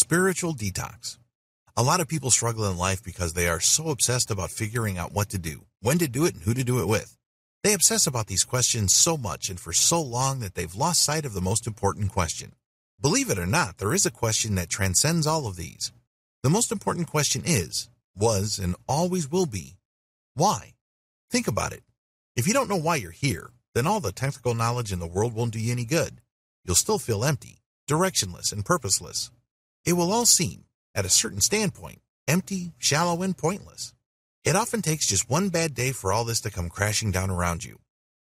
Spiritual detox. A lot of people struggle in life because they are so obsessed about figuring out what to do, when to do it, and who to do it with. They obsess about these questions so much and for so long that they've lost sight of the most important question. Believe it or not, there is a question that transcends all of these. The most important question is, was, and always will be, why? Think about it. If you don't know why you're here, then all the technical knowledge in the world won't do you any good. You'll still feel empty, directionless, and purposeless. It will all seem, at a certain standpoint, empty, shallow, and pointless. It often takes just one bad day for all this to come crashing down around you.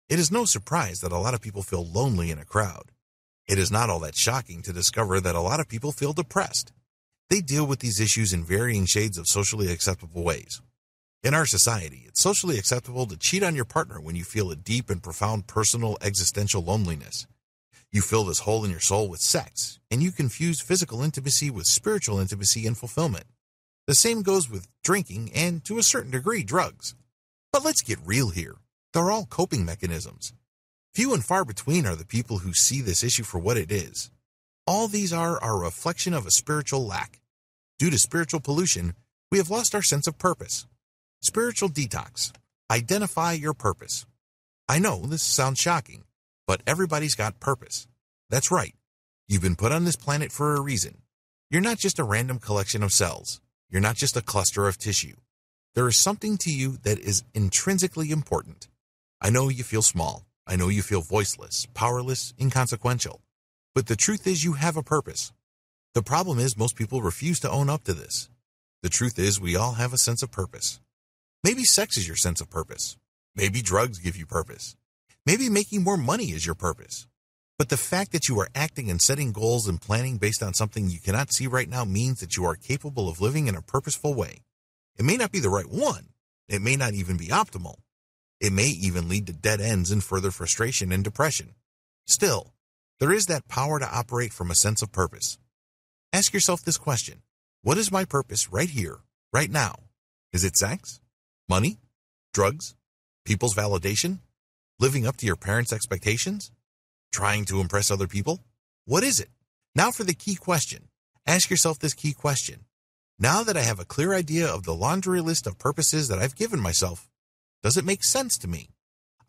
It is no surprise that a lot of people feel lonely in a crowd. It is not all that shocking to discover that a lot of people feel depressed. They deal with these issues in varying shades of socially acceptable ways. In our society, it's socially acceptable to cheat on your partner when you feel a deep and profound personal existential loneliness. You fill this hole in your soul with sex, and you confuse physical intimacy with spiritual intimacy and fulfillment. The same goes with drinking and, to a certain degree, drugs. But let's get real here. They're all coping mechanisms. Few and far between are the people who see this issue for what it is. All these are a reflection of a spiritual lack. Due to spiritual pollution, we have lost our sense of purpose. Spiritual detox. Identify your purpose. I know this sounds shocking, but everybody's got purpose. That's right. You've been put on this planet for a reason. You're not just a random collection of cells. You're not just a cluster of tissue. There is something to you that is intrinsically important. I know you feel small. I know you feel voiceless, powerless, inconsequential. But the truth is you have a purpose. The problem is most people refuse to own up to this. The truth is we all have a sense of purpose. Maybe sex is your sense of purpose. Maybe drugs give you purpose. Maybe making more money is your purpose. But the fact that you are acting and setting goals and planning based on something you cannot see right now means that you are capable of living in a purposeful way. It may not be the right one. It may not even be optimal. It may even lead to dead ends and further frustration and depression. Still, there is that power to operate from a sense of purpose. Ask yourself this question. What is my purpose right here, right now? Is it sex? Money? Drugs? People's validation? Living up to your parents' expectations? Trying to impress other people? What is it? Now for the key question. Ask yourself this key question. Now that I have a clear idea of the laundry list of purposes that I've given myself, does it make sense to me?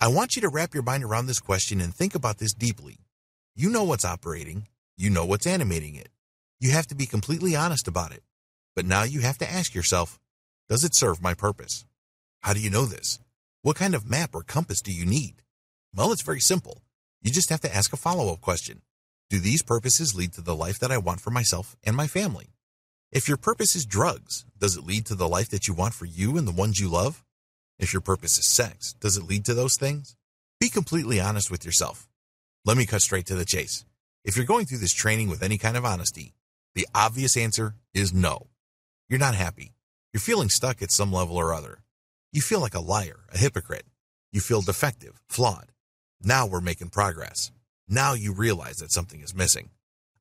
I want you to wrap your mind around this question and think about this deeply. You know what's operating. You know what's animating it. You have to be completely honest about it. But now you have to ask yourself, does it serve my purpose? How do you know this? What kind of map or compass do you need? Well, it's very simple. You just have to ask a follow-up question. Do these purposes lead to the life that I want for myself and my family? If your purpose is drugs, does it lead to the life that you want for you and the ones you love? If your purpose is sex, does it lead to those things? Be completely honest with yourself. Let me cut straight to the chase. If you're going through this training with any kind of honesty, the obvious answer is no. You're not happy. You're feeling stuck at some level or other. You feel like a liar, a hypocrite. You feel defective, flawed. Now we're making progress. Now you realize that something is missing.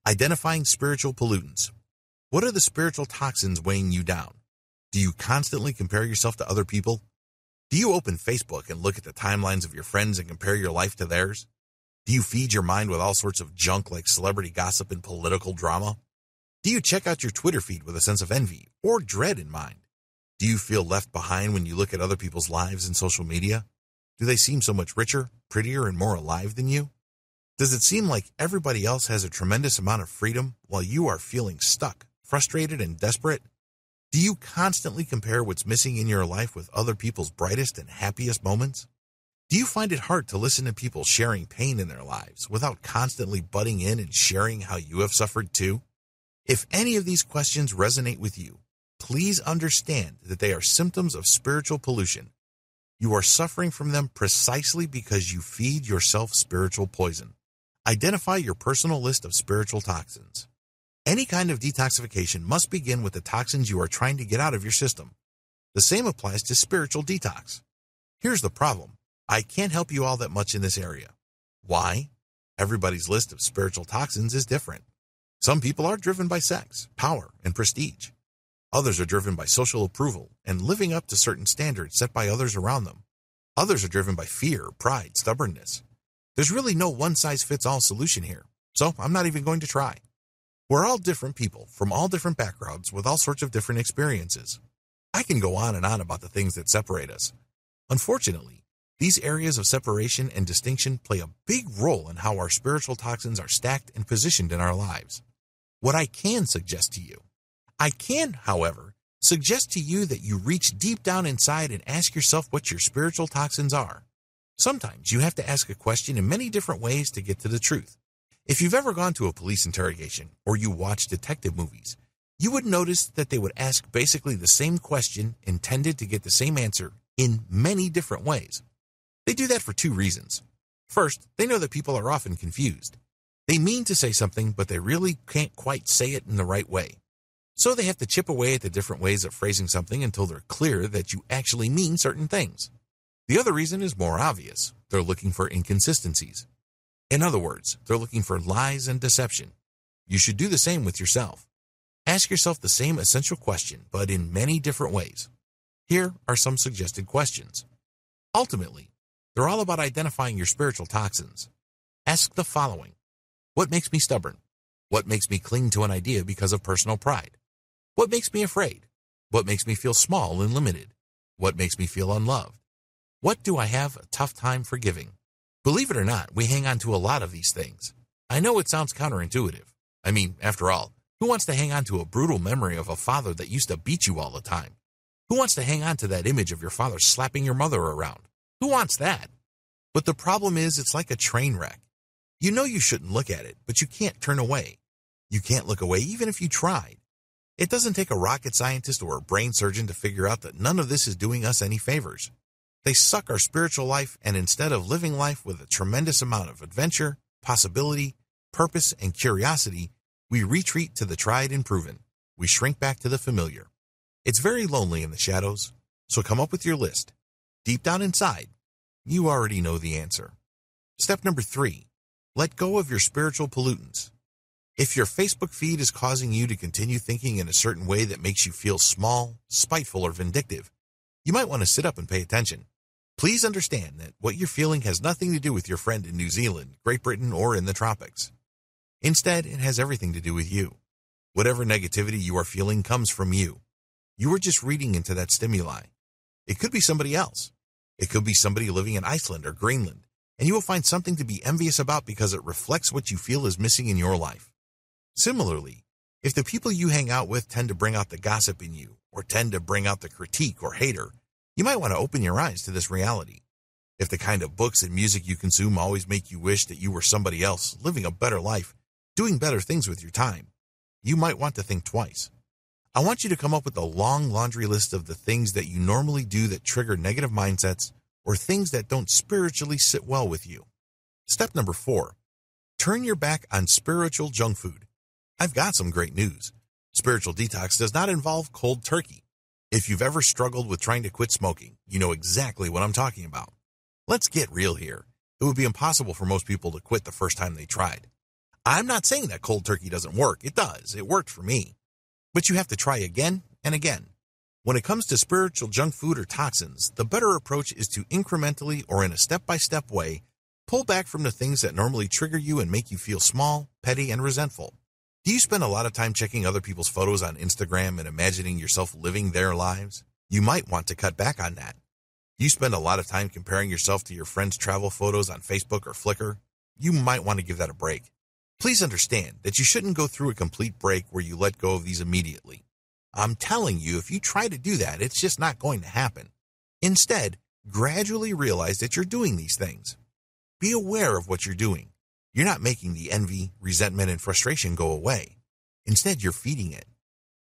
Identifying spiritual pollutants. What are the spiritual toxins weighing you down? Do you constantly compare yourself to other people? Do you open Facebook and look at the timelines of your friends and compare your life to theirs? Do you feed your mind with all sorts of junk like celebrity gossip and political drama? Do you check out your Twitter feed with a sense of envy or dread in mind? Do you feel left behind when you look at other people's lives in social media? Do they seem so much richer, prettier, and more alive than you? Does it seem like everybody else has a tremendous amount of freedom while you are feeling stuck, frustrated, and desperate? Do you constantly compare what's missing in your life with other people's brightest and happiest moments? Do you find it hard to listen to people sharing pain in their lives without constantly butting in and sharing how you have suffered too? If any of these questions resonate with you, please understand that they are symptoms of spiritual pollution you are suffering from them precisely because you feed yourself spiritual poison. Identify your personal list of spiritual toxins. Any kind of detoxification must begin with the toxins you are trying to get out of your system. The same applies to spiritual detox. Here's the problem. I can't help you all that much in this area. Why? Everybody's list of spiritual toxins is different. Some people are driven by sex, power, and prestige. Others are driven by social approval and living up to certain standards set by others around them. Others are driven by fear, pride, stubbornness. There's really no one size fits all solution here, so I'm not even going to try. We're all different people from all different backgrounds with all sorts of different experiences. I can go on and on about the things that separate us. Unfortunately, these areas of separation and distinction play a big role in how our spiritual toxins are stacked and positioned in our lives. What I can suggest to you, I can, however, suggest to you that you reach deep down inside and ask yourself what your spiritual toxins are. Sometimes you have to ask a question in many different ways to get to the truth. If you've ever gone to a police interrogation or you watch detective movies, you would notice that they would ask basically the same question intended to get the same answer in many different ways. They do that for two reasons. First, they know that people are often confused. They mean to say something, but they really can't quite say it in the right way. So they have to chip away at the different ways of phrasing something until they're clear that you actually mean certain things. The other reason is more obvious. They're looking for inconsistencies. In other words, they're looking for lies and deception. You should do the same with yourself. Ask yourself the same essential question, but in many different ways. Here are some suggested questions. Ultimately, they're all about identifying your spiritual toxins. Ask the following What makes me stubborn? What makes me cling to an idea because of personal pride? What makes me afraid? What makes me feel small and limited? What makes me feel unloved? What do I have a tough time forgiving? Believe it or not, we hang on to a lot of these things. I know it sounds counterintuitive. I mean, after all, who wants to hang on to a brutal memory of a father that used to beat you all the time? Who wants to hang on to that image of your father slapping your mother around? Who wants that? But the problem is, it's like a train wreck. You know you shouldn't look at it, but you can't turn away. You can't look away even if you tried. It doesn't take a rocket scientist or a brain surgeon to figure out that none of this is doing us any favors. They suck our spiritual life, and instead of living life with a tremendous amount of adventure, possibility, purpose, and curiosity, we retreat to the tried and proven. We shrink back to the familiar. It's very lonely in the shadows, so come up with your list Deep down inside, you already know the answer. Step number three, let go of your spiritual pollutants. If your Facebook feed is causing you to continue thinking in a certain way that makes you feel small, spiteful, or vindictive, you might want to sit up and pay attention. Please understand that what you're feeling has nothing to do with your friend in New Zealand, Great Britain, or in the tropics. Instead, it has everything to do with you. Whatever negativity you are feeling comes from you. You are just reading into that stimuli. It could be somebody else. It could be somebody living in Iceland or Greenland, and you will find something to be envious about because it reflects what you feel is missing in your life. Similarly, if the people you hang out with tend to bring out the gossip in you, or tend to bring out the critique or hater, you might want to open your eyes to this reality. If the kind of books and music you consume always make you wish that you were somebody else, living a better life, doing better things with your time, you might want to think twice. I want you to come up with a long laundry list of the things that you normally do that trigger negative mindsets or things that don't spiritually sit well with you. Step number four, turn your back on spiritual junk food. I've got some great news. Spiritual detox does not involve cold turkey. If you've ever struggled with trying to quit smoking, you know exactly what I'm talking about. Let's get real here. It would be impossible for most people to quit the first time they tried. I'm not saying that cold turkey doesn't work. It does. It worked for me. But you have to try again and again. When it comes to spiritual junk food or toxins, the better approach is to incrementally or in a step by step way pull back from the things that normally trigger you and make you feel small, petty, and resentful. Do you spend a lot of time checking other people's photos on Instagram and imagining yourself living their lives? You might want to cut back on that. Do you spend a lot of time comparing yourself to your friends' travel photos on Facebook or Flickr? You might want to give that a break. Please understand that you shouldn't go through a complete break where you let go of these immediately. I'm telling you, if you try to do that, it's just not going to happen. Instead, gradually realize that you're doing these things. Be aware of what you're doing. You're not making the envy, resentment, and frustration go away. Instead, you're feeding it.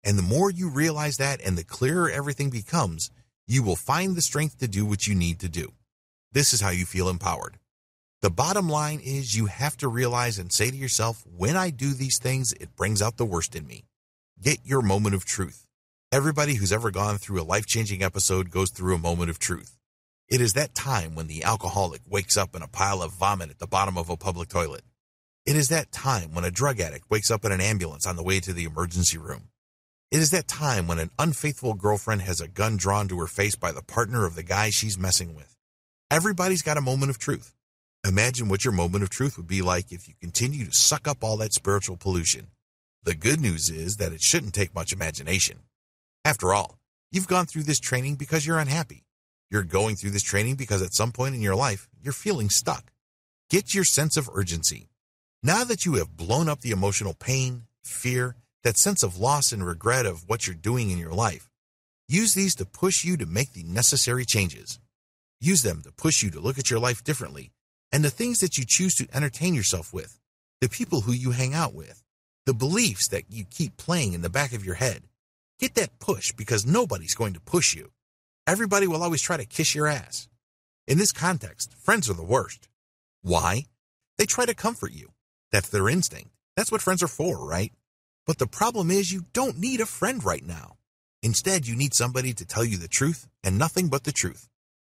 And the more you realize that and the clearer everything becomes, you will find the strength to do what you need to do. This is how you feel empowered. The bottom line is you have to realize and say to yourself, when I do these things, it brings out the worst in me. Get your moment of truth. Everybody who's ever gone through a life changing episode goes through a moment of truth. It is that time when the alcoholic wakes up in a pile of vomit at the bottom of a public toilet. It is that time when a drug addict wakes up in an ambulance on the way to the emergency room. It is that time when an unfaithful girlfriend has a gun drawn to her face by the partner of the guy she's messing with. Everybody's got a moment of truth. Imagine what your moment of truth would be like if you continue to suck up all that spiritual pollution. The good news is that it shouldn't take much imagination. After all, you've gone through this training because you're unhappy. You're going through this training because at some point in your life, you're feeling stuck. Get your sense of urgency. Now that you have blown up the emotional pain, fear, that sense of loss and regret of what you're doing in your life, use these to push you to make the necessary changes. Use them to push you to look at your life differently and the things that you choose to entertain yourself with, the people who you hang out with, the beliefs that you keep playing in the back of your head. Get that push because nobody's going to push you. Everybody will always try to kiss your ass. In this context, friends are the worst. Why? They try to comfort you. That's their instinct. That's what friends are for, right? But the problem is you don't need a friend right now. Instead, you need somebody to tell you the truth and nothing but the truth.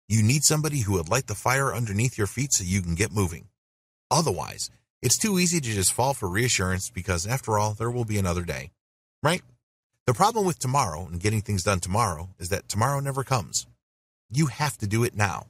You need somebody who would light the fire underneath your feet so you can get moving. Otherwise, it's too easy to just fall for reassurance because after all, there will be another day. Right? The problem with tomorrow and getting things done tomorrow is that tomorrow never comes. You have to do it now.